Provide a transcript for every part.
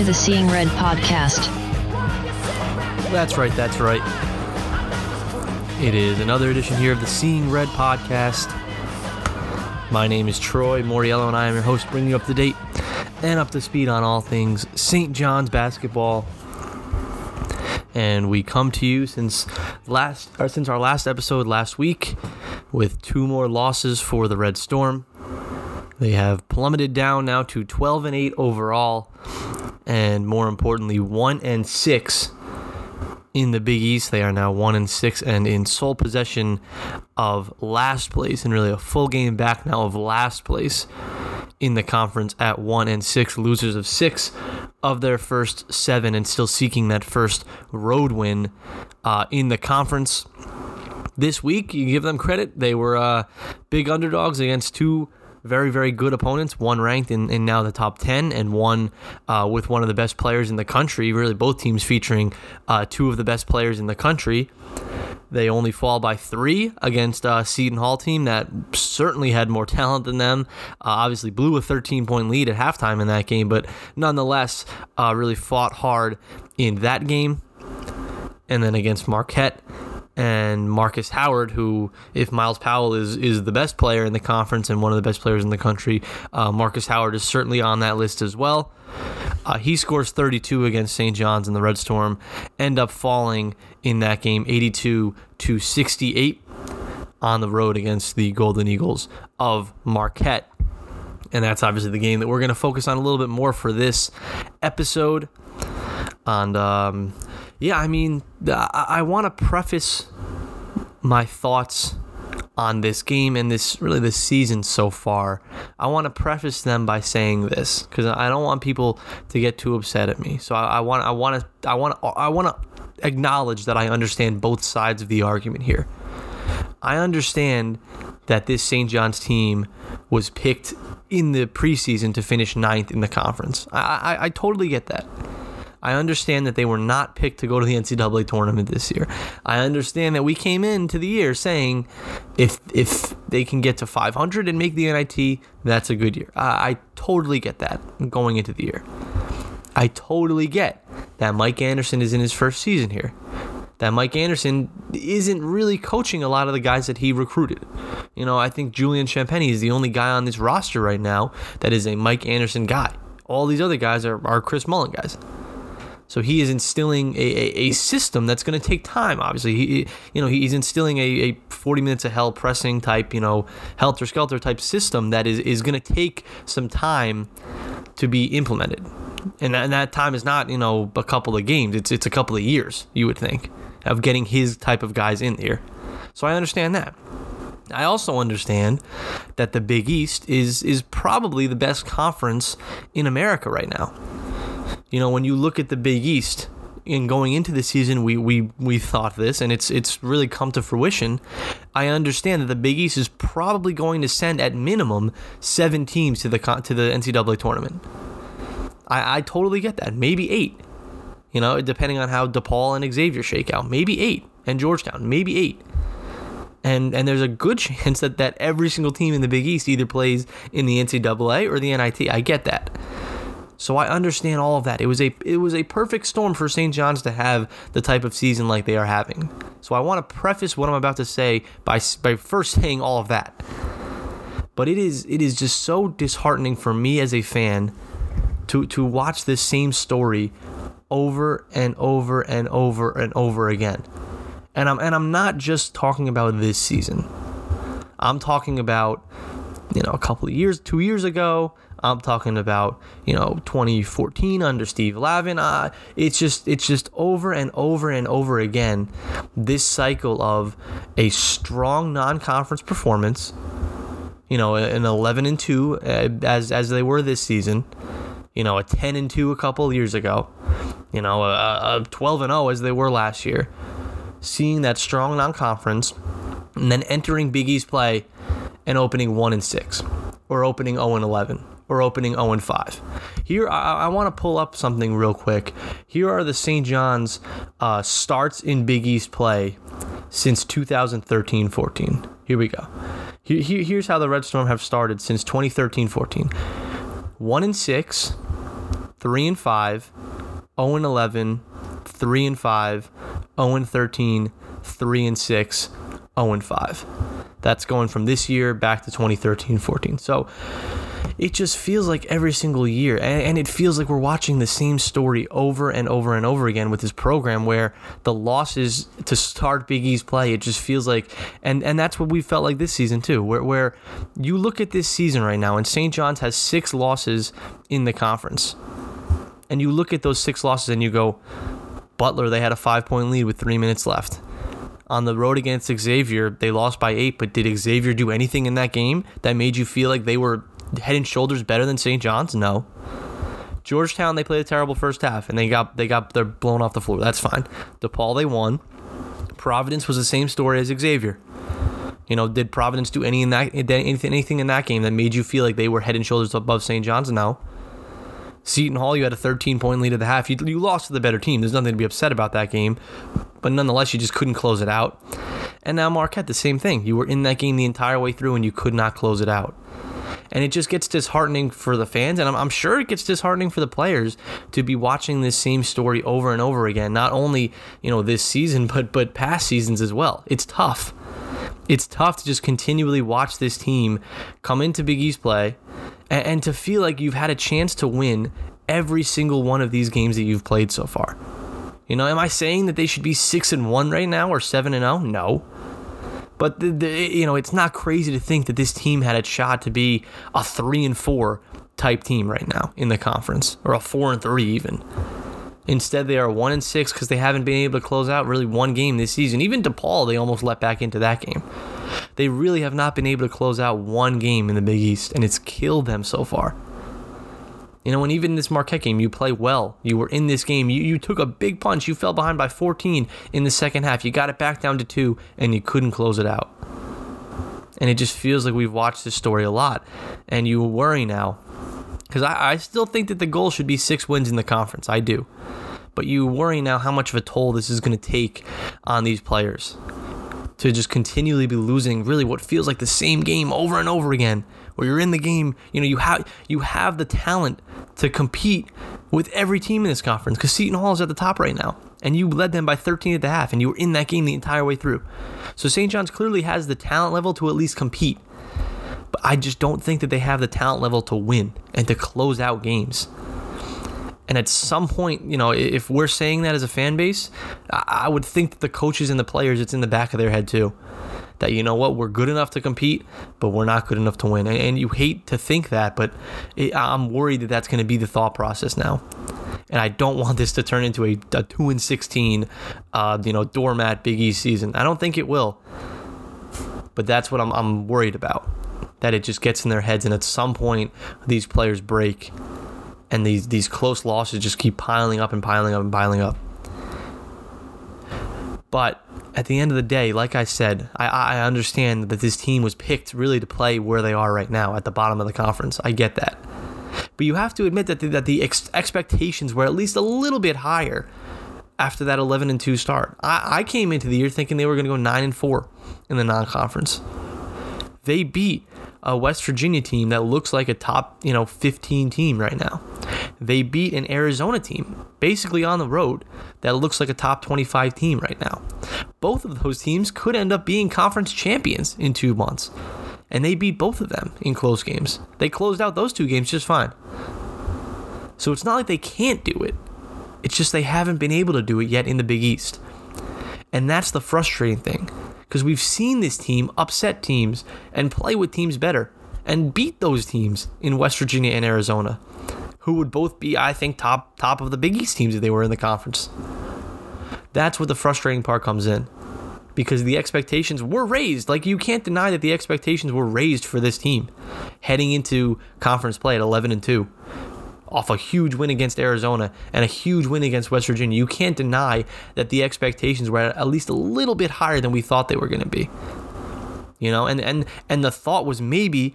to the Seeing Red podcast. That's right, that's right. It is another edition here of the Seeing Red podcast. My name is Troy Moriello, and I am your host, bringing you up to date and up to speed on all things St. John's basketball. And we come to you since last, or since our last episode last week, with two more losses for the Red Storm. They have plummeted down now to 12 and 8 overall, and more importantly, 1 and 6 in the Big East. They are now one and six and in sole possession of last place, and really a full game back now of last place in the conference at one and six, losers of six of their first seven, and still seeking that first road win uh, in the conference. This week, you give them credit. They were uh, big underdogs against two very, very good opponents. One ranked in, in now the top 10, and one uh, with one of the best players in the country. Really, both teams featuring uh, two of the best players in the country. They only fall by three against a Seton Hall team that certainly had more talent than them. Uh, obviously, blew a 13 point lead at halftime in that game, but nonetheless, uh, really fought hard in that game. And then against Marquette, and Marcus Howard, who, if Myles Powell is is the best player in the conference and one of the best players in the country, uh, Marcus Howard is certainly on that list as well. Uh, he scores 32 against St. John's and the Red Storm, end up falling in that game 82 to 68 on the road against the Golden Eagles of Marquette. And that's obviously the game that we're going to focus on a little bit more for this episode. And um, yeah, I mean, I, I want to preface my thoughts on this game and this really this season so far. I want to preface them by saying this because I don't want people to get too upset at me. So I, I want I want to I want I want to acknowledge that I understand both sides of the argument here. I understand that this St. John's team was picked in the preseason to finish ninth in the conference. I, I, I totally get that. I understand that they were not picked to go to the NCAA tournament this year. I understand that we came into the year saying if if they can get to 500 and make the NIT, that's a good year. I, I totally get that going into the year. I totally get that Mike Anderson is in his first season here. That Mike Anderson isn't really coaching a lot of the guys that he recruited. You know, I think Julian Champagnie is the only guy on this roster right now that is a Mike Anderson guy. All these other guys are, are Chris Mullin guys. So he is instilling a, a, a system that's going to take time. Obviously, he you know he's instilling a, a 40 minutes of hell pressing type you know helter skelter type system that is is going to take some time to be implemented, and that, and that time is not you know a couple of games. It's it's a couple of years. You would think of getting his type of guys in here. So I understand that. I also understand that the Big East is is probably the best conference in America right now. You know, when you look at the Big East and going into the season, we, we, we thought this, and it's it's really come to fruition. I understand that the Big East is probably going to send at minimum seven teams to the to the NCAA tournament. I, I totally get that. Maybe eight. You know, depending on how DePaul and Xavier shake out. Maybe eight. And Georgetown. Maybe eight. And and there's a good chance that, that every single team in the Big East either plays in the NCAA or the NIT. I get that. So I understand all of that. It was a it was a perfect storm for St. John's to have the type of season like they are having. So I want to preface what I'm about to say by by first saying all of that. But it is it is just so disheartening for me as a fan to to watch this same story over and over and over and over again. And I'm and I'm not just talking about this season. I'm talking about you know a couple of years, 2 years ago, I'm talking about you know 2014 under Steve Lavin. Uh, it's just it's just over and over and over again this cycle of a strong non-conference performance. You know, an 11 and two uh, as as they were this season. You know, a 10 and two a couple years ago. You know, a, a 12 and 0 as they were last year. Seeing that strong non-conference, and then entering Big East play and opening one and six, or opening 0 and 11 or opening 0 and 5. Here, I, I want to pull up something real quick. Here are the St. John's uh, starts in Big East play since 2013 14. Here we go. Here, here, here's how the Red Storm have started since 2013 14 1 and 6, 3 and 5, 0 and 11, 3 and 5, 0 and 13, 3 and 6, 0 and 5. That's going from this year back to 2013 14. So it just feels like every single year, and, and, it feels like we're watching the same story over and over and over again with this program where the losses to start Big play, it just feels like, and, and that's what we felt like this season too, where, where you look at this season right now, and St. John's has six losses in the conference. And you look at those six losses and you go, Butler, they had a five point lead with three minutes left on the road against Xavier, they lost by eight, but did Xavier do anything in that game that made you feel like they were head and shoulders better than St. John's? No. Georgetown, they played a terrible first half and they got they got they're blown off the floor. That's fine. DePaul, they won. Providence was the same story as Xavier. You know, did Providence do any in that anything anything in that game that made you feel like they were head and shoulders above St. John's? No. Seton Hall, you had a 13 point lead at the half. You, you lost to the better team. There's nothing to be upset about that game. But nonetheless, you just couldn't close it out. And now Marquette, the same thing. You were in that game the entire way through and you could not close it out. And it just gets disheartening for the fans. And I'm, I'm sure it gets disheartening for the players to be watching this same story over and over again. Not only, you know, this season, but, but past seasons as well. It's tough. It's tough to just continually watch this team come into Big East play and, and to feel like you've had a chance to win every single one of these games that you've played so far. You know, am I saying that they should be six and one right now or seven and zero? Oh? No. But the, the, you know, it's not crazy to think that this team had a shot to be a three and four type team right now in the conference, or a four and three even. Instead, they are one and six because they haven't been able to close out really one game this season. Even DePaul, they almost let back into that game. They really have not been able to close out one game in the Big East, and it's killed them so far. You know, and even in this Marquette game, you play well. You were in this game. You, you took a big punch. You fell behind by 14 in the second half. You got it back down to two, and you couldn't close it out. And it just feels like we've watched this story a lot. And you worry now. Because I, I still think that the goal should be six wins in the conference. I do. But you worry now how much of a toll this is going to take on these players to just continually be losing really what feels like the same game over and over again where you're in the game you know you have you have the talent to compete with every team in this conference because Seton Hall is at the top right now and you led them by 13 at the half and you were in that game the entire way through so St. John's clearly has the talent level to at least compete but I just don't think that they have the talent level to win and to close out games and at some point, you know, if we're saying that as a fan base, I would think that the coaches and the players, it's in the back of their head too. That, you know what, we're good enough to compete, but we're not good enough to win. And, you hate to think that, but it, I'm worried that that's going to be the thought process now. And I don't want this to turn into a, a 2 and 16, uh, you know, doormat Big East season. I don't think it will. But that's what I'm, I'm worried about. That it just gets in their heads, and at some point, these players break and these these close losses just keep piling up and piling up and piling up. But at the end of the day, like I said, I, I understand that this team was picked really to play where they are right now at the bottom of the conference. I get that. But you have to admit that the, that the ex- expectations were at least a little bit higher after that 11 and 2 start. I, I came into the year thinking they were going to go 9 and 4 in the non conference. They beat a West Virginia team that looks like a top, you know, 15 team right now. They beat an Arizona team basically on the road that looks like a top 25 team right now. Both of those teams could end up being conference champions in 2 months. And they beat both of them in close games. They closed out those two games just fine. So it's not like they can't do it. It's just they haven't been able to do it yet in the Big East. And that's the frustrating thing because we've seen this team upset teams and play with teams better and beat those teams in West Virginia and Arizona, who would both be, I think, top top of the Big East teams if they were in the conference. That's where the frustrating part comes in. Because the expectations were raised. Like, you can't deny that the expectations were raised for this team heading into conference play at 11 and 2 off a huge win against Arizona and a huge win against West Virginia, you can't deny that the expectations were at least a little bit higher than we thought they were going to be. You know, and and and the thought was maybe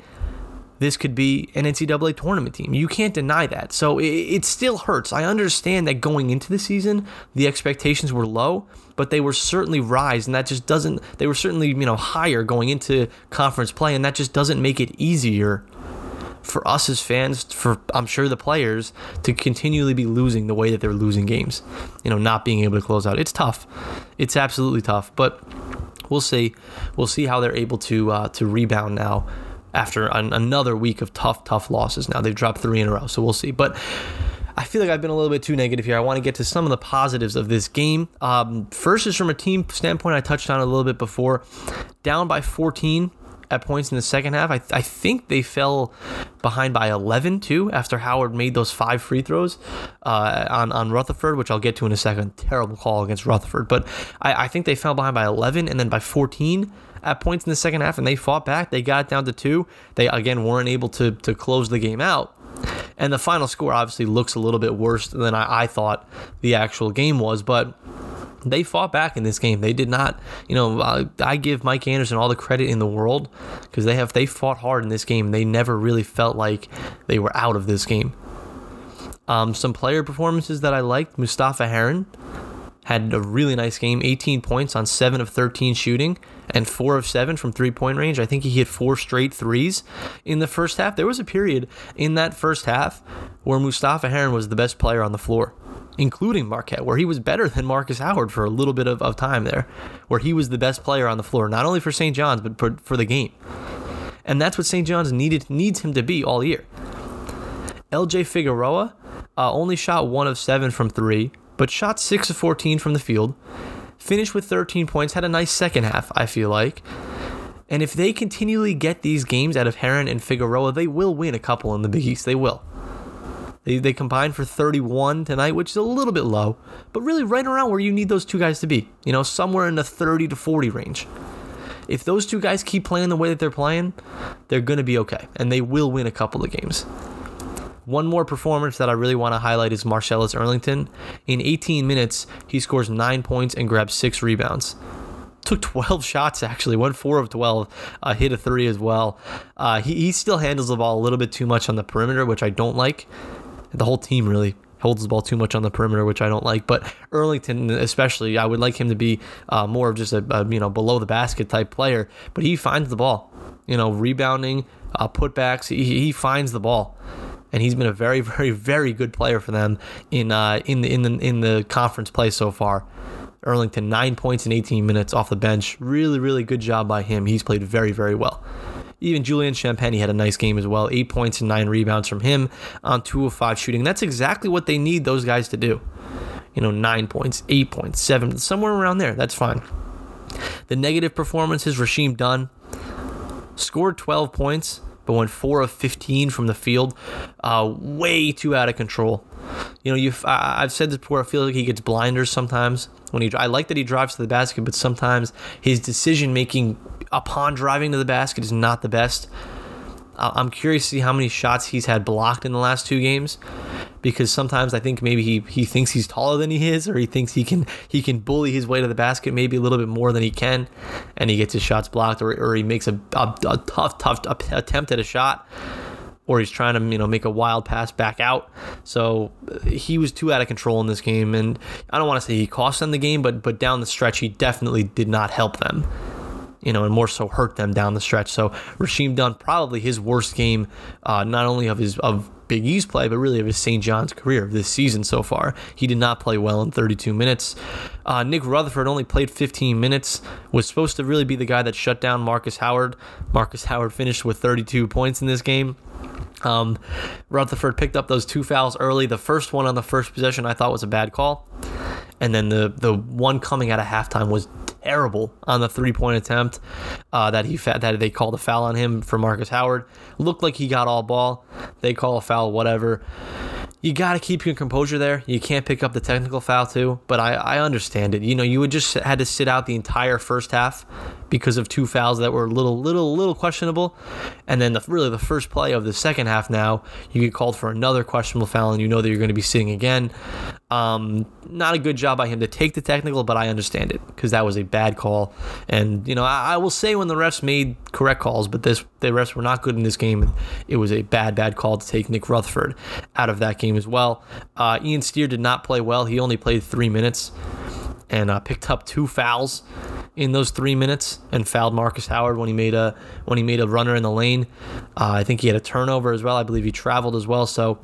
this could be an NCAA tournament team. You can't deny that. So it, it, still hurts. I understand that going into the season, the expectations were low, but they were certainly rise, and that just doesn't. They were certainly you know higher going into conference play, and that just doesn't make it easier for us as fans, for I'm sure the players, to continually be losing the way that they're losing games. You know, not being able to close out. It's tough. It's absolutely tough, but we'll see. We'll see how they're able to uh, to rebound now after an, another week of tough, tough losses. Now they've dropped three in a row, so we'll see. But I feel like I've been a little bit too negative here. I want to get to some of the positives of this game. Um, first is from a team standpoint, I touched on a little bit before. Down by 14 at points in the second half. I, I think they fell behind by 11 too after Howard made those five free throws uh, on on Rutherford, which I'll get to in a second. Terrible call against Rutherford, but I, I think they fell behind by 11 and then by 14 at points in the second half, and they fought back. They got down to two. They again weren't able to to close the game out. And the final score obviously looks a little bit worse than I, I thought the actual game was, but they fought back in this game. They did not, you know, uh, I give Mike Anderson all the credit in the world because they have they fought hard in this game. They never really felt like they were out of this game. Um, some player performances that I liked. Mustafa Heron had a really nice game 18 points on 7 of 13 shooting and 4 of 7 from three point range. I think he hit four straight threes in the first half. There was a period in that first half where Mustafa Heron was the best player on the floor including Marquette, where he was better than Marcus Howard for a little bit of, of time there, where he was the best player on the floor, not only for St. John's, but for, for the game. And that's what St. John's needed needs him to be all year. LJ Figueroa uh, only shot one of seven from three, but shot six of 14 from the field. Finished with 13 points, had a nice second half, I feel like. And if they continually get these games out of Heron and Figueroa, they will win a couple in the Big East. They will. They, they combined for 31 tonight, which is a little bit low, but really right around where you need those two guys to be. You know, somewhere in the 30 to 40 range. If those two guys keep playing the way that they're playing, they're going to be okay, and they will win a couple of games. One more performance that I really want to highlight is Marcellus Earlington. In 18 minutes, he scores 9 points and grabs 6 rebounds took 12 shots actually, went four of 12, uh, hit a three as well. Uh, he, he still handles the ball a little bit too much on the perimeter, which I don't like the whole team really holds the ball too much on the perimeter, which I don't like. But Earlington, especially, I would like him to be uh, more of just a, a, you know below the basket type player. But he finds the ball, you know, rebounding, uh, putbacks. He, he finds the ball, and he's been a very, very, very good player for them in uh, in the in the in the conference play so far. Earlington nine points in 18 minutes off the bench. Really, really good job by him. He's played very, very well. Even Julian Champagnie had a nice game as well. Eight points and nine rebounds from him on two of five shooting. That's exactly what they need those guys to do. You know, nine points, eight points, seven, somewhere around there. That's fine. The negative performances, Rasheem Dunn scored 12 points, but went four of 15 from the field. Uh, way too out of control. You know, you've I, have said this before. I feel like he gets blinders sometimes when he. I like that he drives to the basket, but sometimes his decision making upon driving to the basket is not the best. I'm curious to see how many shots he's had blocked in the last two games, because sometimes I think maybe he, he thinks he's taller than he is, or he thinks he can he can bully his way to the basket maybe a little bit more than he can, and he gets his shots blocked, or, or he makes a, a, a tough tough attempt at a shot, or he's trying to you know make a wild pass back out. So uh, he was too out of control in this game, and I don't want to say he cost them the game, but but down the stretch he definitely did not help them you know, and more so hurt them down the stretch. So Rasheem Dunn probably his worst game, uh, not only of his of Big East play, but really of his St. John's career this season so far. He did not play well in 32 minutes. Uh, Nick Rutherford only played 15 minutes. Was supposed to really be the guy that shut down Marcus Howard. Marcus Howard finished with 32 points in this game. Um, Rutherford picked up those two fouls early. The first one on the first possession I thought was a bad call, and then the the one coming out of halftime was terrible on the three point attempt uh, that he fa- that they called a foul on him for Marcus Howard. Looked like he got all ball. They call a foul, whatever. You got to keep your composure there. You can't pick up the technical foul too, but I, I understand it. You know, you would just had to sit out the entire first half because of two fouls that were a little, little, little questionable. And then the, really the first play of the second half now, you get called for another questionable foul, and you know that you're going to be sitting again. Um, not a good job by him to take the technical, but I understand it because that was a bad call. And you know, I, I, will say when the refs made correct calls, but this the refs were not good in this game. It was a bad, bad call to take Nick Rutherford out of that game as well. Uh, Ian Steere did not play well. He only played three minutes and uh, picked up two fouls in those three minutes and fouled Marcus Howard when he made a when he made a runner in the lane. Uh, I think he had a turnover as well. I believe he traveled as well. So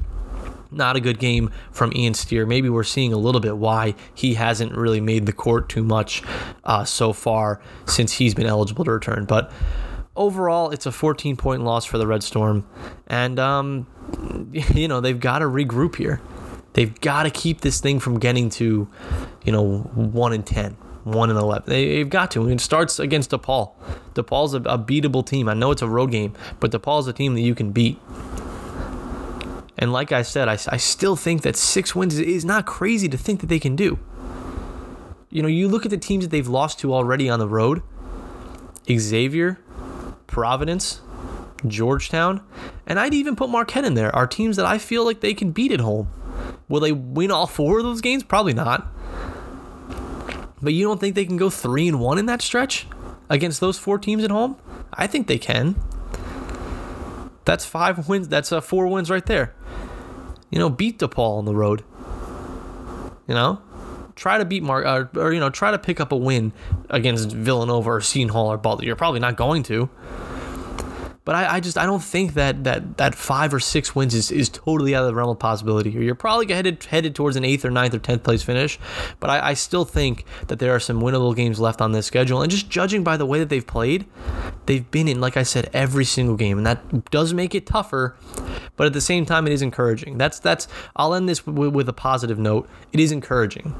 not a good game from Ian Steere. Maybe we're seeing a little bit why he hasn't really made the court too much uh, so far since he's been eligible to return. But overall, it's a 14 point loss for the Red Storm. And, um, you know, they've got to regroup here. They've got to keep this thing from getting to, you know, 1 in 10. 1 and 11. They, have got to. it starts against DePaul. DePaul's a, a beatable team. I know it's a road game, but DePaul's a team that you can beat. And like I said, I, I still think that six wins is not crazy to think that they can do. You know, you look at the teams that they've lost to already on the road Xavier, Providence, Georgetown, and I'd even put Marquette in there, are teams that I feel like they can beat at home. Will they win all four of those games? Probably not. But you don't think they can go three and one in that stretch against those four teams at home? I think they can. That's five wins. That's uh, four wins right there. You know, beat DePaul on the road. You know, try to beat Mark, or, uh, or you know, try to pick up a win against Villanova or Seton Hall or Butler. You're probably not going to. But I, I, just I don't think that that that five or six wins is, is totally out of the realm of possibility here. You're probably headed headed towards an eighth or ninth or tenth place finish, but I, I still think that there are some winnable games left on this schedule. And just judging by the way that they've played, they've been in, like I said, every single game, and that does make it tougher. But at the same time, it is encouraging. That's that's I'll end this with, with a positive note. It is encouraging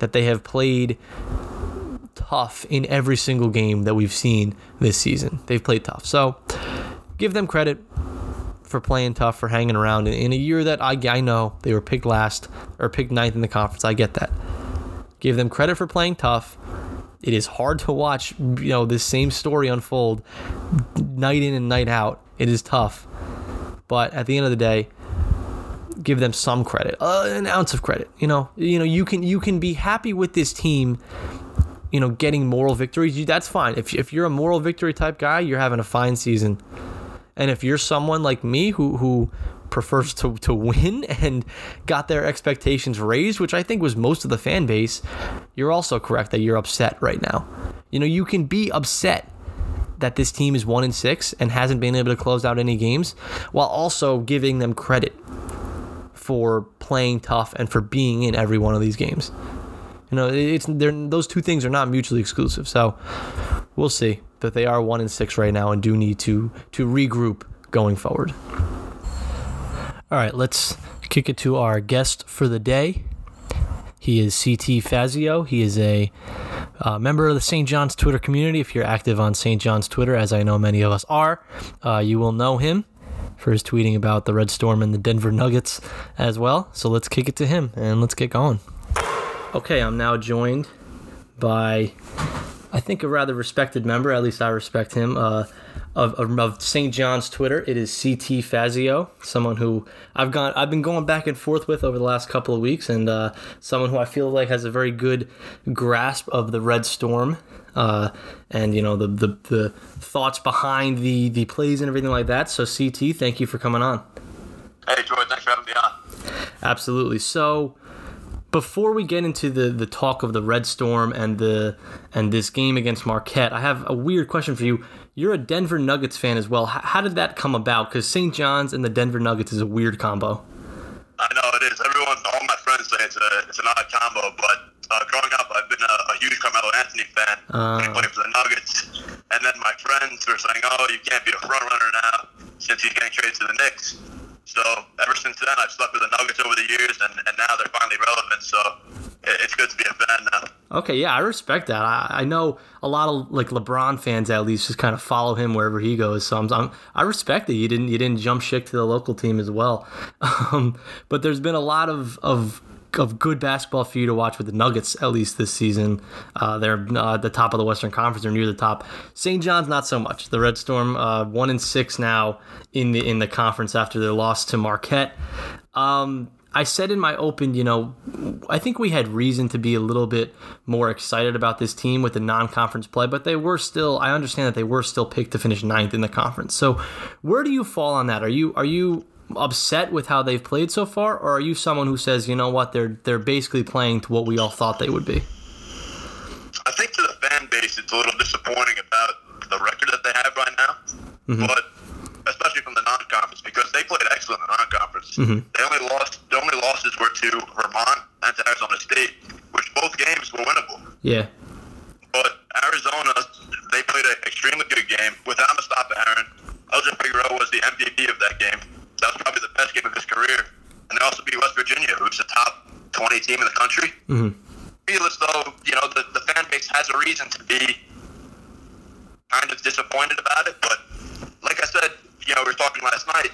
that they have played tough in every single game that we've seen this season. They've played tough. So give them credit for playing tough, for hanging around in, a year that I, I know they were picked last or picked ninth in the conference. I get that. Give them credit for playing tough. It is hard to watch, you know, this same story unfold night in and night out. It is tough. But at the end of the day, give them some credit, uh, an ounce of credit. You know, you know, you can you can be happy with this team you know, getting moral victories, you, that's fine. If, if you're a moral victory type guy, you're having a fine season. And if you're someone like me who, who prefers to, to win and got their expectations raised, which I think was most of the fan base, you're also correct that you're upset right now. You know, you can be upset that this team is one in six and hasn't been able to close out any games while also giving them credit for playing tough and for being in every one of these games. You know, it's those two things are not mutually exclusive. So we'll see that they are one and six right now and do need to to regroup going forward. All right, let's kick it to our guest for the day. He is CT Fazio. He is a uh, member of the St. John's Twitter community. If you're active on St. John's Twitter, as I know many of us are, uh, you will know him for his tweeting about the Red Storm and the Denver Nuggets as well. So let's kick it to him and let's get going. Okay, I'm now joined by, I think, a rather respected member, at least I respect him, uh, of, of St. John's Twitter. It is CT Fazio, someone who I've gone, I've been going back and forth with over the last couple of weeks, and uh, someone who I feel like has a very good grasp of the Red Storm. Uh, and you know the, the the thoughts behind the the plays and everything like that. So CT, thank you for coming on. Hey George, thanks for having me on. Absolutely. So before we get into the the talk of the Red Storm and the and this game against Marquette, I have a weird question for you. You're a Denver Nuggets fan as well. How, how did that come about? Because St. John's and the Denver Nuggets is a weird combo. I know it is. Everyone, all my friends say it's a it's an odd combo, but uh, growing up, I've been a, a huge Carmelo Anthony fan. Uh, he played for the Nuggets, and then my friends were saying, "Oh, you can't be a front runner now since he's getting traded to the Knicks." So ever since then, I've stuck with the Nuggets over the years, and, and now they're finally relevant. So it's good to be a fan now. Okay, yeah, I respect that. I, I know a lot of like LeBron fans at least just kind of follow him wherever he goes. So I'm, I'm i respect that you didn't you didn't jump ship to the local team as well. Um, but there's been a lot of of of good basketball for you to watch with the Nuggets at least this season. Uh, they're uh, at the top of the Western Conference. They're near the top. St. John's not so much. The Red Storm uh, one and six now in the in the conference after their loss to Marquette. Um, I said in my open, you know, I think we had reason to be a little bit more excited about this team with the non-conference play, but they were still. I understand that they were still picked to finish ninth in the conference. So, where do you fall on that? Are you are you upset with how they've played so far, or are you someone who says, you know what, they're they're basically playing to what we all thought they would be? I think to the fan base, it's a little disappointing about the record that they have right now, Mm-hmm. but especially from the non-conference because they played excellent in the non-conference. Mm-hmm. They only lost. The only losses were to Vermont and to Arizona State, which both games were winnable. Yeah. But Arizona, they played an extremely good game without Mustafa Heron. LJ Figueroa was the MVP of that game. That was probably the best game of his career. And they also beat West Virginia, who's the top 20 team in the country. Mm-hmm. Feel as though, you know, the, the fan base has a reason to be kind of disappointed about it. But like I said, you know, we were talking last night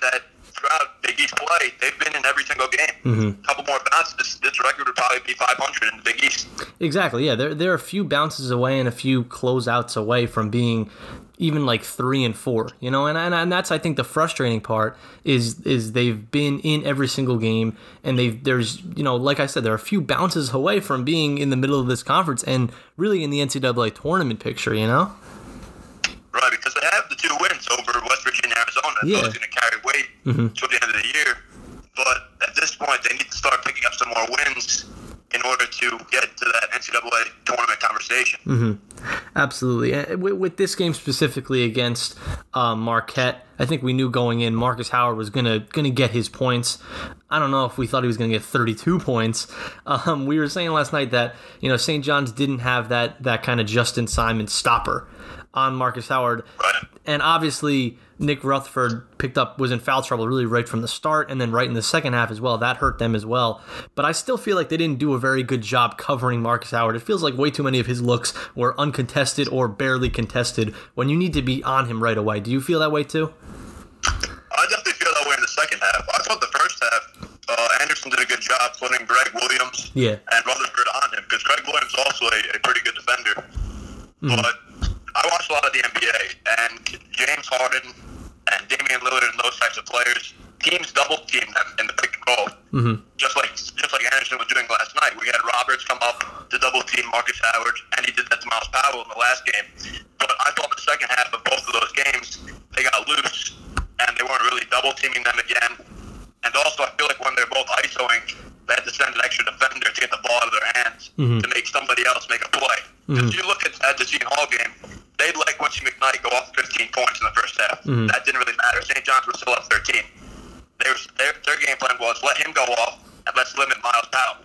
that throughout Big East play, they've been in every single game. Mm-hmm. A couple more bounces, this, this record would probably be 500 in the Big East. Exactly. Yeah, they're they're a few bounces away and a few closeouts away from being even like three and four. You know, and and, and that's I think the frustrating part is is they've been in every single game and they've there's you know like I said they're a few bounces away from being in the middle of this conference and really in the NCAA tournament picture. You know. Right, because they have the two wins over West Virginia, Arizona. Yeah. Those going to carry weight Mhm. till the end of the year. But at this point, they need to start picking up some more wins in order to get to that NCAA tournament conversation. Absolutely. And With, with this game specifically against uh, Marquette, I think we knew going in Marcus Howard was gonna gonna get his points. I don't know if we thought he was gonna get 32 points. Um, we were saying last night that you know St. John's didn't have that that kind of Justin Simon stopper on Marcus Howard, Right. and obviously Nick Rutherford picked up was in foul trouble really right from the start and then right in the second half as well. That hurt them as well. But I still feel like they didn't do a very good job covering Marcus Howard. It feels like way too many of his looks were uncontested or barely contested when you need to be on him right away. Do you feel that way too? I definitely feel that way in the second half. I thought the first half, uh, Anderson did a good job putting Greg Williams Yeah. and Rutherford on him because Greg Williams is also a, a pretty good defender. But I watch a lot of the NBA, and James Harden and Damian Lillard and those types of players, teams double team them in the pick and roll. Mm-hmm. Just like just like Anderson was doing last night. We had Roberts come up to double team Marcus Howard, and he did that to Myles Powell in the last game. But I thought the second half of both of those games, they got loose, and they weren't really double teaming them again. And also, I feel like when they're both ISOing, they had to send an extra defender to get the ball out of their hands to make somebody else make a play. Because you look at, at the Seton Hall game, they'd let Quincy McKnight go off 15 points in the first half. That didn't really matter. St. John's was still up 13. They were, their, their game plan was let him go off and let's limit Myles Powell.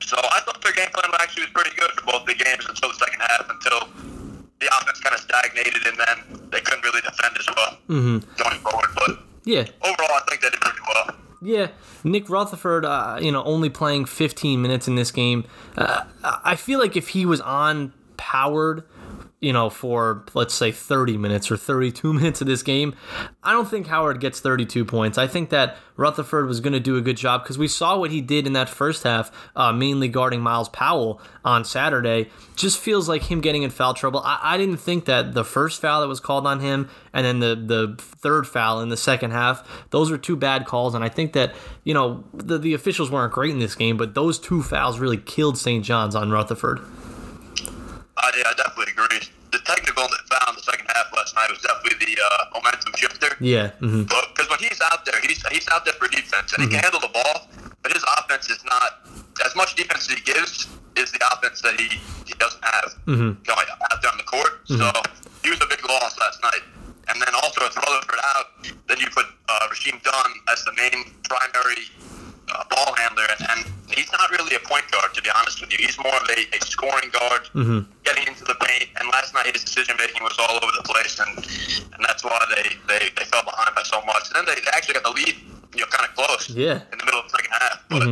So I thought their game plan actually was pretty good for both the games until the second half, until the offense kind of stagnated and then they couldn't really defend as well going forward. But Yeah. overall, I think they did pretty well. Yeah, Nick Rutherford, uh, you know, only playing 15 minutes in this game. Uh, I feel like if he was on Howard, you know, for let's say 30 minutes or 32 minutes of this game, I don't think Howard gets 32 points. I think that Rutherford was going to do a good job because we saw what he did in that first half, uh, mainly guarding Myles Powell on Saturday. Just feels like him getting in foul trouble. I, I didn't think that the first foul that was called on him and then the, the third foul in the second half, those were two bad calls. And I think that, you know, the, the officials weren't great in this game, but those two fouls really killed St. John's on Rutherford. Uh, yeah, I definitely agree. The technical that found the second half last night was definitely the uh, momentum shifter. Yeah. Because when he's out there, he's he's out there for defense, and he can handle the ball. But his offense is not as much defense as he gives is the offense that he, he doesn't have going out there on the court. So he was a big loss last night. And then also with Rutherford out, then you put uh, Rasheem Dunn as the main primary uh, ball handler, and, and he's not really a point guard, to be honest with you. He's more of a, a scoring guard, getting into the paint. And last night, his decision making was all over the place, and and that's why they, they, they fell behind by so much. And then they, they actually got the lead, you know, kind of close Yeah. in the middle of the second half. But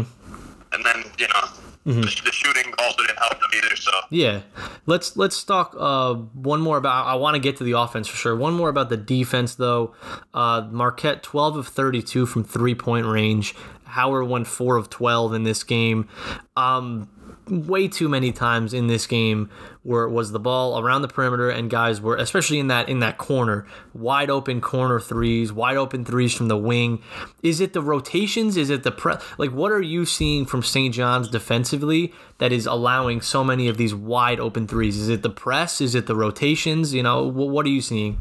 and then you know, the, the shooting also didn't help them either. So Yeah, let's let's talk uh, one more about. I want to get to the offense for sure. One more about the defense though. Uh, Marquette twelve of thirty two from three point range. Howard won four of twelve in this game. Um, way too many times in this game where it was the ball around the perimeter and guys were especially in that in that corner wide open corner threes wide open threes from the wing. Is it the rotations? Is it the pre like what are you seeing from st john's defensively that is allowing so many of these wide open threes? Is it the press? Is it the rotations? You know what are you seeing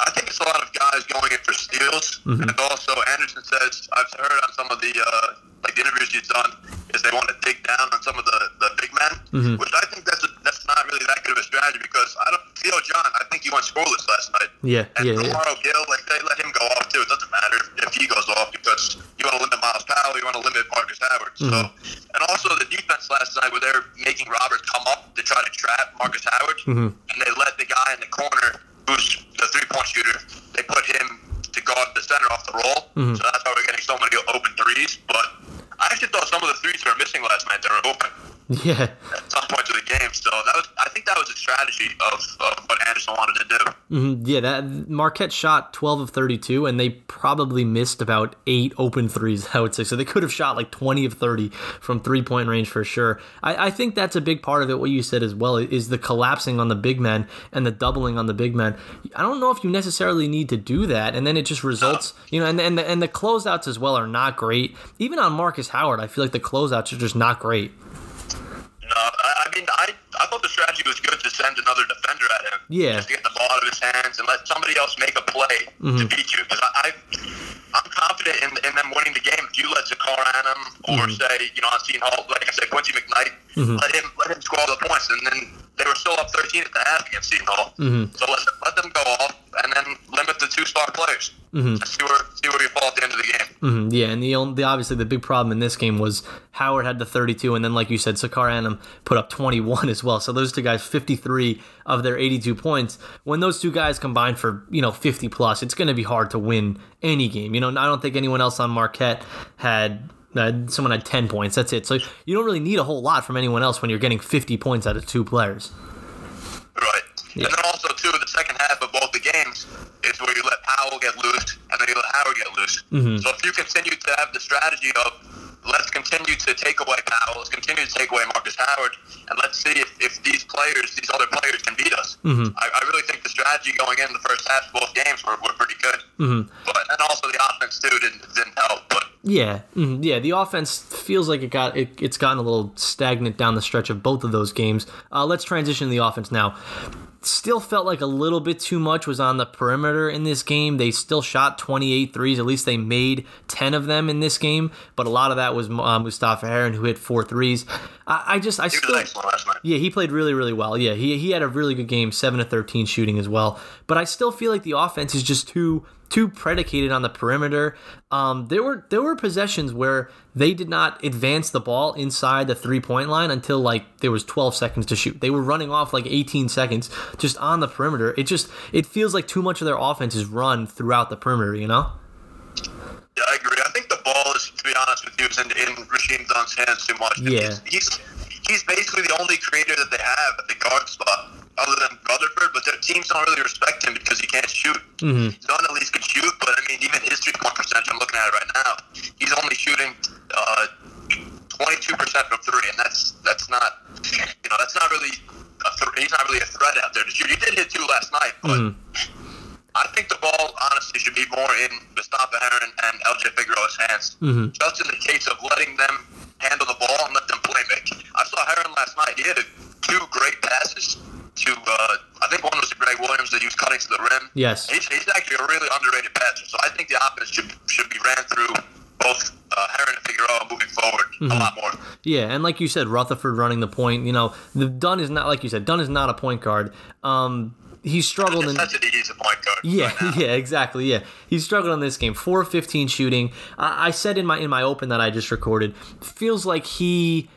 I think it's a lot of guys going in for steals, Mm-hmm. and also Anderson says I've heard on some of the uh, like the interviews he's done is they want to dig down on some of the, the big men, Mm-hmm. which I think that's a, that's not really that good of a strategy because I don't Theo John I think he went scoreless last night. Yeah, and yeah, yeah. Romaro Gill like they let him go off too. It doesn't matter if he goes off because you want to limit Myles Powell, you want to limit Marcus Howard. So Mm-hmm. and also the defense last night where they're making Roberts come up to try to trap Marcus Howard, Mm-hmm. and they let the guy in the corner who's the three point shooter. They put him to guard the center off the roll, Mm-hmm. so that's how we're getting so many open threes. But I actually thought some of the threes they were missing last night they were open yeah at some points of the game. So that was I think that was a strategy of, of what Anderson wanted to do. Mm-hmm. Yeah, that Marquette shot 12 of 32, and they probably missed about eight open threes. I would say so. They could have shot like 20 of 30 from three point range for sure. I, I think that's a big part of it. What you said as well is the collapsing on the big men and the doubling on the big men. I don't know if you necessarily need to do that, and then it just results, you know. And and the, and the closeouts as well are not great. Even on Marcus Howard, I feel like the closeouts are just not great. I, I mean I I thought the strategy was good to send another defender at him. Yeah. Just to get the ball out of his hands and let somebody else make a play Mm-hmm. to beat you. Because I, I I'm confident in, in them winning the game. If you let Sacar Anim or Mm-hmm. say you know on Seton Hall, like I said, Quincy McKnight, let him let him score all the points, and then they were still up 13 at the half against Seton Hall. Mm-hmm. So let, let them go off and then limit the two star players. Mm-hmm. See where see where you fall at the end of the game. Mhm, Yeah, and the, only, the obviously the big problem in this game was Howard had the 32, and then like you said, Sacar Anim put up 21 as well. So those two guys, 53 of their 82 points. When those two guys combine for you know 50 plus, it's going to be hard to win any game. You know, I don't think anyone else on Marquette had. Uh, someone had 10 points. That's it. So you don't really need a whole lot from anyone else when you're getting 50 points out of two players. Right. And then also too, the second half of both the games is where you let Powell get loose and then you let Howard get loose. So if you continue to have the strategy of let's continue to take away Powell, let's continue to take away Marcus Howard, and let's see if, if these players, these other players, can beat us. I, I really think the strategy going in the first half of both games were, were pretty good. But and also the offense too didn't didn't help. Yeah, mhm, yeah. The offense feels like it got it, it's gotten a little stagnant down the stretch of both of those games. Uh, let's transition to the offense now. Still felt like a little bit too much was on the perimeter in this game. They still shot 28 threes. At least they made 10 of them in this game. But a lot of that was uh, Mustafa Heron who hit four threes. I, I just I he still yeah, he played really, really well. Yeah, he he had a really good game, seven to thirteen shooting as well. But I still feel like the offense is just too too predicated on the perimeter. Um, there were there were possessions where they did not advance the ball inside the three point line until like there was 12 seconds to shoot. They were running off like 18 seconds just on the perimeter. It just it feels like too much of their offense is run throughout the perimeter. You know? Yeah, I agree. I think the ball is, to be honest with you, is in, in Rasheem Dunn's hands too much. Yeah. He's, he's he's basically the only creator that they have at the guard spot, other than Rutherford. But their teams don't really respect him because he can't shoot. Mm-hmm. At least can shoot, but I mean, even his three point percentage, I'm looking at it right now, he's only shooting uh, 22% from three, and that's that's not, you know, that's not really. A th- he's not really a threat out there to shoot. He did hit two last night, but. I think the ball honestly should be more in Mustafa Heron and LJ Figueroa's hands. Just in the case of letting them handle the ball and let them play make. I saw Heron last night. He had a, two great passes to, uh, I think one was to Greg Williams that he was cutting to the rim. Yes. He's, he's actually a really underrated passer. So I think the offense should, should be ran through both uh, Heron and Figueroa moving forward a lot more. Yeah, and like you said, Rutherford running the point. You know, the Dunn is not like you said. Dunn is not a point guard. Um, he struggled in. Necessity, he's a point guard. Yeah, right yeah, exactly. Yeah, he struggled in this game. Four fifteen shooting. I, I said in my in my open that I just recorded, feels like he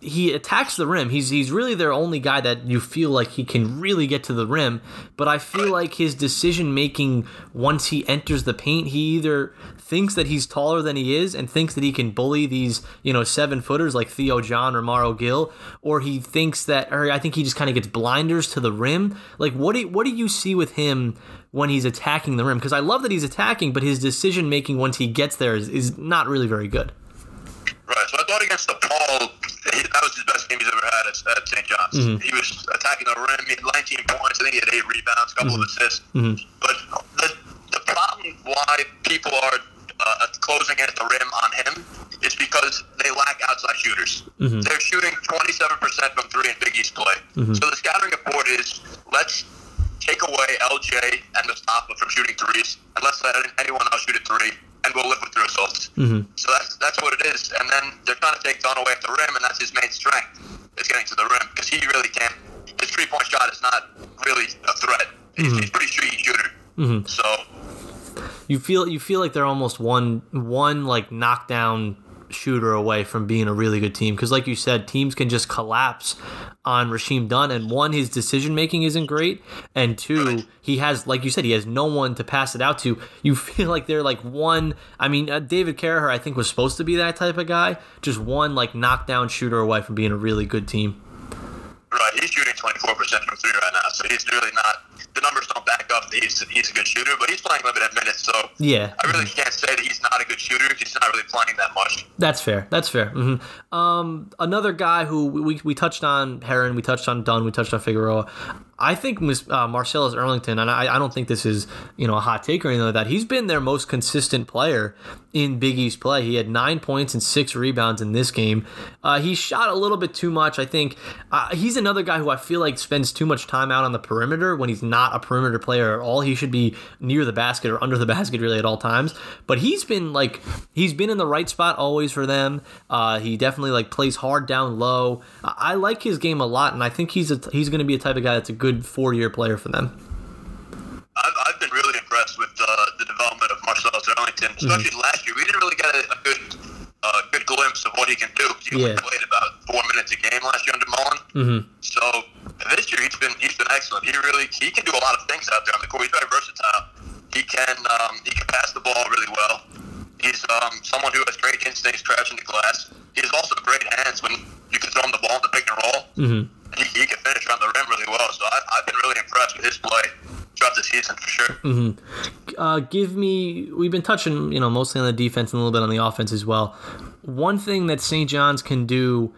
he attacks the rim. He's he's really their only guy that you feel like he can really get to the rim. But I feel like his decision making once he enters the paint, he either thinks that he's taller than he is and thinks that he can bully these you know seven footers like Theo John or Maro Gill, or he thinks that, or I think he just kind of gets blinders to the rim. Like what do what do you see with him? when he's attacking the rim because I love that he's attacking, but his decision making once he gets there is, is not really very good. Right. So I thought against the he, that was his best game he's ever had at, at St. John's. Mm-hmm. He was attacking the rim. He had 19 points. I think he had eight rebounds, a couple of assists. Mm-hmm. But the, the problem why people are uh, closing at the rim on him is because they lack outside shooters. Mm-hmm. They're shooting 27% from three in Big East play. Mm-hmm. So the scouting report is let's take away LJ and Mustafa from shooting threes, and let's let anyone else shoot a three, and we'll live with the results. Mm-hmm. So that's that's what it is. And then they're trying to take Dunn away at the rim, and that's his main strength is getting to the rim because he really can't. His three point shot is not really a threat. He's, he's a pretty streaky shooter. Mm-hmm. So You feel you feel like they're almost one one like knockdown shooter away from being a really good team because like you said teams can just collapse on Rasheem Dunn and one his decision making isn't great and two he has like you said he has no one to pass it out to you feel like they're like one I mean uh, David Caraher I think was supposed to be that type of guy just one like knockdown shooter away from being a really good team right, he's shooting 24% from three right now. So he's really not. The numbers don't back up that he's, he's a good shooter, but he's playing limited minutes. So yeah I really can't say that he's not a good shooter. He's not really playing that much. That's fair. That's fair. hmm Um, another guy who we, we touched on Heron, we touched on Dunn, we touched on Figueroa. I think uh, Marcellus Earlington, and I, I don't think this is you know a hot take or anything like that. He's been their most consistent player in Big East play. He had nine points and six rebounds in this game. Uh, he shot a little bit too much. I think uh, he's another guy who I feel like spends too much time out on the perimeter when he's not a perimeter player at all. He should be near the basket or under the basket really at all times. But he's been like he's been in the right spot always for them. Uh, he definitely like plays hard down low. I, I like his game a lot, and I think he's a, he's going to be a type of guy that's a good four year player for them. I've, I've been really impressed with uh, the development of Marcellus Earlington, Mm-hmm. especially last year. We didn't really get a, a good uh, good glimpse of what he can do. He only Yeah. played about four minutes a game last year under Mullin. Mm-hmm. So this year he's been he's been excellent. He really he can do a lot of things out there on the court. He's very versatile. He can um, he can pass the ball really well. He's um, someone who has great instincts crashing the glass. He has also great hands when you can throw him the ball in the pick and roll. Mm-hmm. He, he can finish around the rim really well. So I, I've been really impressed with his play throughout the season for sure. uh, give me we've been touching you know mostly on the defense and a little bit on the offense as well one thing that st john's can do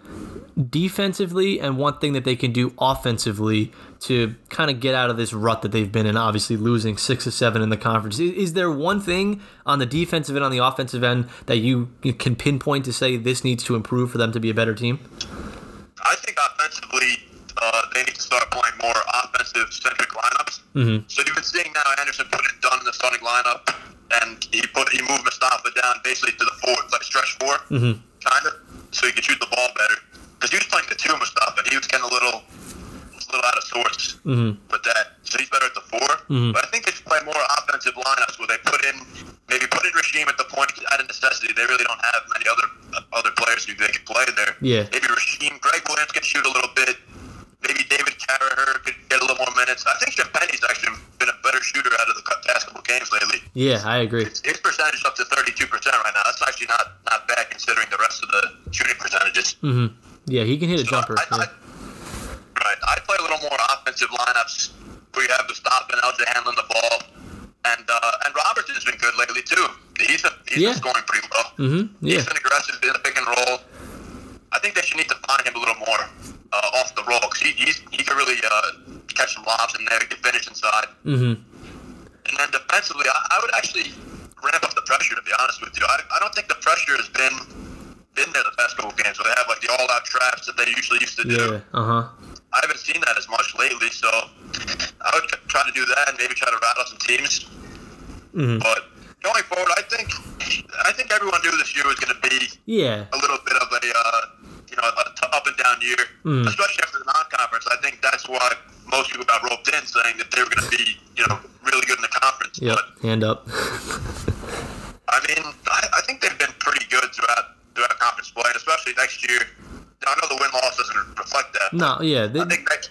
defensively and one thing that they can do offensively to kind of get out of this rut that they've been in obviously losing six or seven in the conference is, is there one thing on the defensive and on the offensive end that you, you can pinpoint to say this needs to improve for them to be a better team I think offensively, uh, they need to start playing more offensive centric lineups. Mhm. So you've been seeing now Anderson put it done in the starting lineup, and he put he moved Mustafa down basically to the four, like stretch 4 Mhm. kind of, so he could shoot the ball better. Because he was playing the two Mustafa, and he was getting a little, a little out of sorts Mhm. with that. So he's better at the 4 Mhm. But I think they should play more offensive lineups where they put in maybe put in Rasheem at the point out of necessity. They really don't have many other other players who they can play there. Yeah. Maybe Rasheem, Greg Williams can shoot a little bit. Maybe David Caraher could get a little more minutes. I think Jeff Penny's actually been a better shooter out of the past couple games lately. yeah i agree His percentage is up to 32% right now. That's actually not, not bad considering the rest of the shooting percentages. Mm-hmm. yeah he can hit a jumper I, I, yeah. Right. I'd play a little more offensive lineups where you have the stop and LJ handling the ball. And uh, and Robertson's been good lately too. He's been, he's Yeah. been scoring pretty well. Mhm, yeah. He's been aggressive in the pick and roll. I think they should need to find him a little more uh, off the roll because he he's, he can really uh, catch some lobs in there, get finish inside. hmm And then defensively, I, I would actually ramp up the pressure. To be honest with you, I, I don't think the pressure has been been there the past couple games where they have like the all out traps that they usually used to do. yeah uh-huh I haven't seen that as much lately, so I would try to do that and maybe try to rattle some teams. Mhm. But going forward, I think I think everyone knew this year was going to be yeah a little bit of a uh, you know a t- up and down year, Mm. especially after the non-conference. I think that's why most people got roped in, saying that they were going to be you know really good in the conference. yep But hand up I mean, I, I think they've been pretty good throughout throughout conference play, especially next year. I know the win loss doesn't reflect that. no yeah they, I think next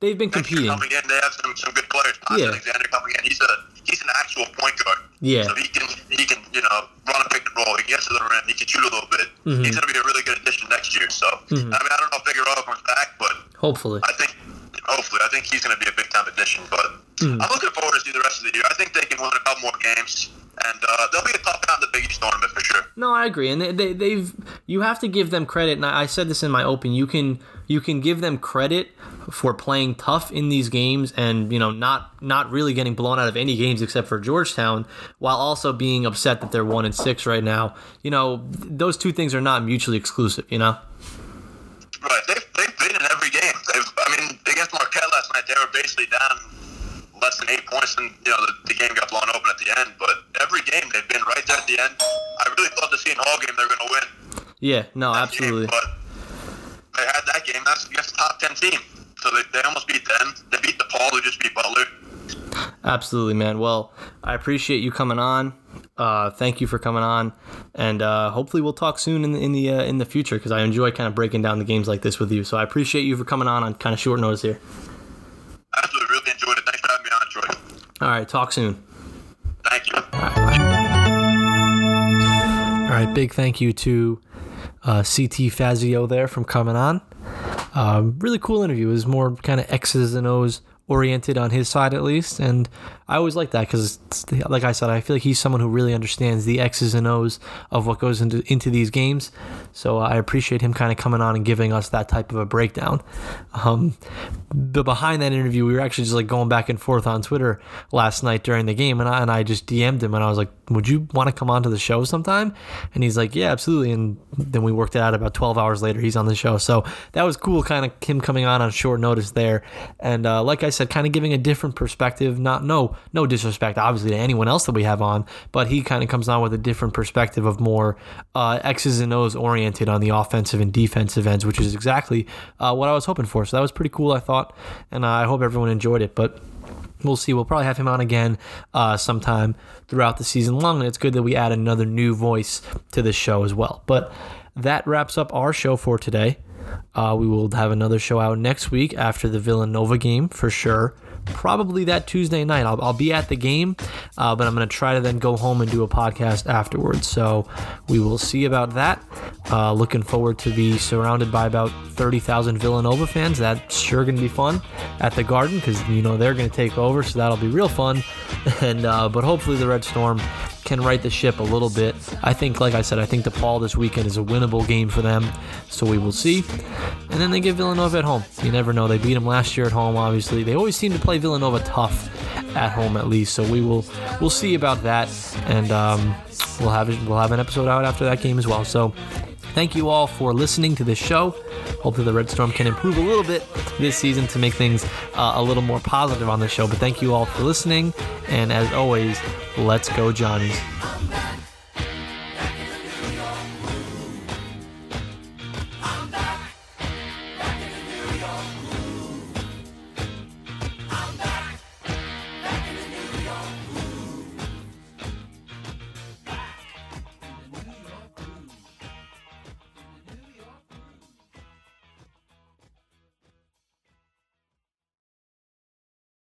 they've been competing coming in, they have some, some good players. Posh Yeah. Alexander coming in, he's a he's an actual point guard. Yeah. So he can he can you know run a pick and roll. He can get to the rim. He can shoot a little bit. Mhm. He's going to be a really good addition next year. So Mhm. I mean, I don't know if Figueroa comes back, but hopefully I think hopefully I think he's going to be a big time addition. But Mhm. I'm looking forward to see the rest of the year. I think they can win a couple more games, and uh, they'll be a out in the Big East tournament for sure. No, I agree, and they, they they've you have to give them credit, and I said this in my open. You can you can give them credit for playing tough in these games and you know not not really getting blown out of any games except for Georgetown, while also being upset that they're one and six right now. You know those two things are not mutually exclusive. You know. Right. They've, they've been in every game. They've, I mean, against Marquette last night, they were basically down less than eight points, and you know the, the game got blown open at the end. But every game they've been right there at the end. I really thought the Seton Hall game they were going to win. Yeah. No. Absolutely. Game, but they had that game. That's against the top ten team. So they, they almost beat them. They beat DePaul, who just beat Butler. Absolutely, man. Well, I appreciate you coming on. Uh, thank you for coming on, and uh, hopefully we'll talk soon in the in the uh, in the future because I enjoy kind of breaking down the games like this with you. So I appreciate you for coming on on kind of short notice here. Absolutely, really enjoyed it. Thanks for having me on, Troy. All right, talk soon. Thank you. All right, big thank you to uh, CT Fazio there from coming on. Um, really cool interview. It was more kind of X's and O's oriented on his side at least, and I always like that because, like I said, I feel like he's someone who really understands the X's and O's of what goes into into these games. So I appreciate him kind of coming on and giving us that type of a breakdown. Um, but behind that interview, we were actually just like going back and forth on Twitter last night during the game, and I, and I just DM'd him and I was like, "Would you want to come on to the show sometime?" And he's like, "Yeah, absolutely." And then we worked it out. About 12 hours later, he's on the show. So that was cool, kind of him coming on on short notice there, and uh, like I said, kind of giving a different perspective. Not no no disrespect, obviously, to anyone else that we have on, but he kind of comes on with a different perspective of more uh, X's and O's oriented on the offensive and defensive ends, which is exactly uh, what I was hoping for. So that was pretty cool, I thought, and uh, I hope everyone enjoyed it. But we'll see. We'll probably have him on again uh, sometime throughout the season long, and it's good that we add another new voice to the show as well. But that wraps up our show for today. Uh, we will have another show out next week after the Villanova game for sure. Probably that Tuesday night. I'll, I'll be at the game, uh, but I'm going to try to then go home and do a podcast afterwards. So we will see about that. Uh, looking forward to be surrounded by about 30,000 Villanova fans. That's sure going to be fun at the Garden because you know they're going to take over, so that'll be real fun. And uh, but hopefully the Red Storm can right the ship a little bit. I think, like I said, I think DePaul this weekend is a winnable game for them, so we will see. And then they get Villanova at home. You never know. They beat them last year at home. Obviously, they always seem to play Villanova tough at home at least. So we will we'll see about that, and um, we'll have we'll have an episode out after that game as well. So. Thank you all for listening to this show. Hopefully, the Red Storm can improve a little bit this season to make things uh, a little more positive on the show. But thank you all for listening. And as always, let's go, Johnnies.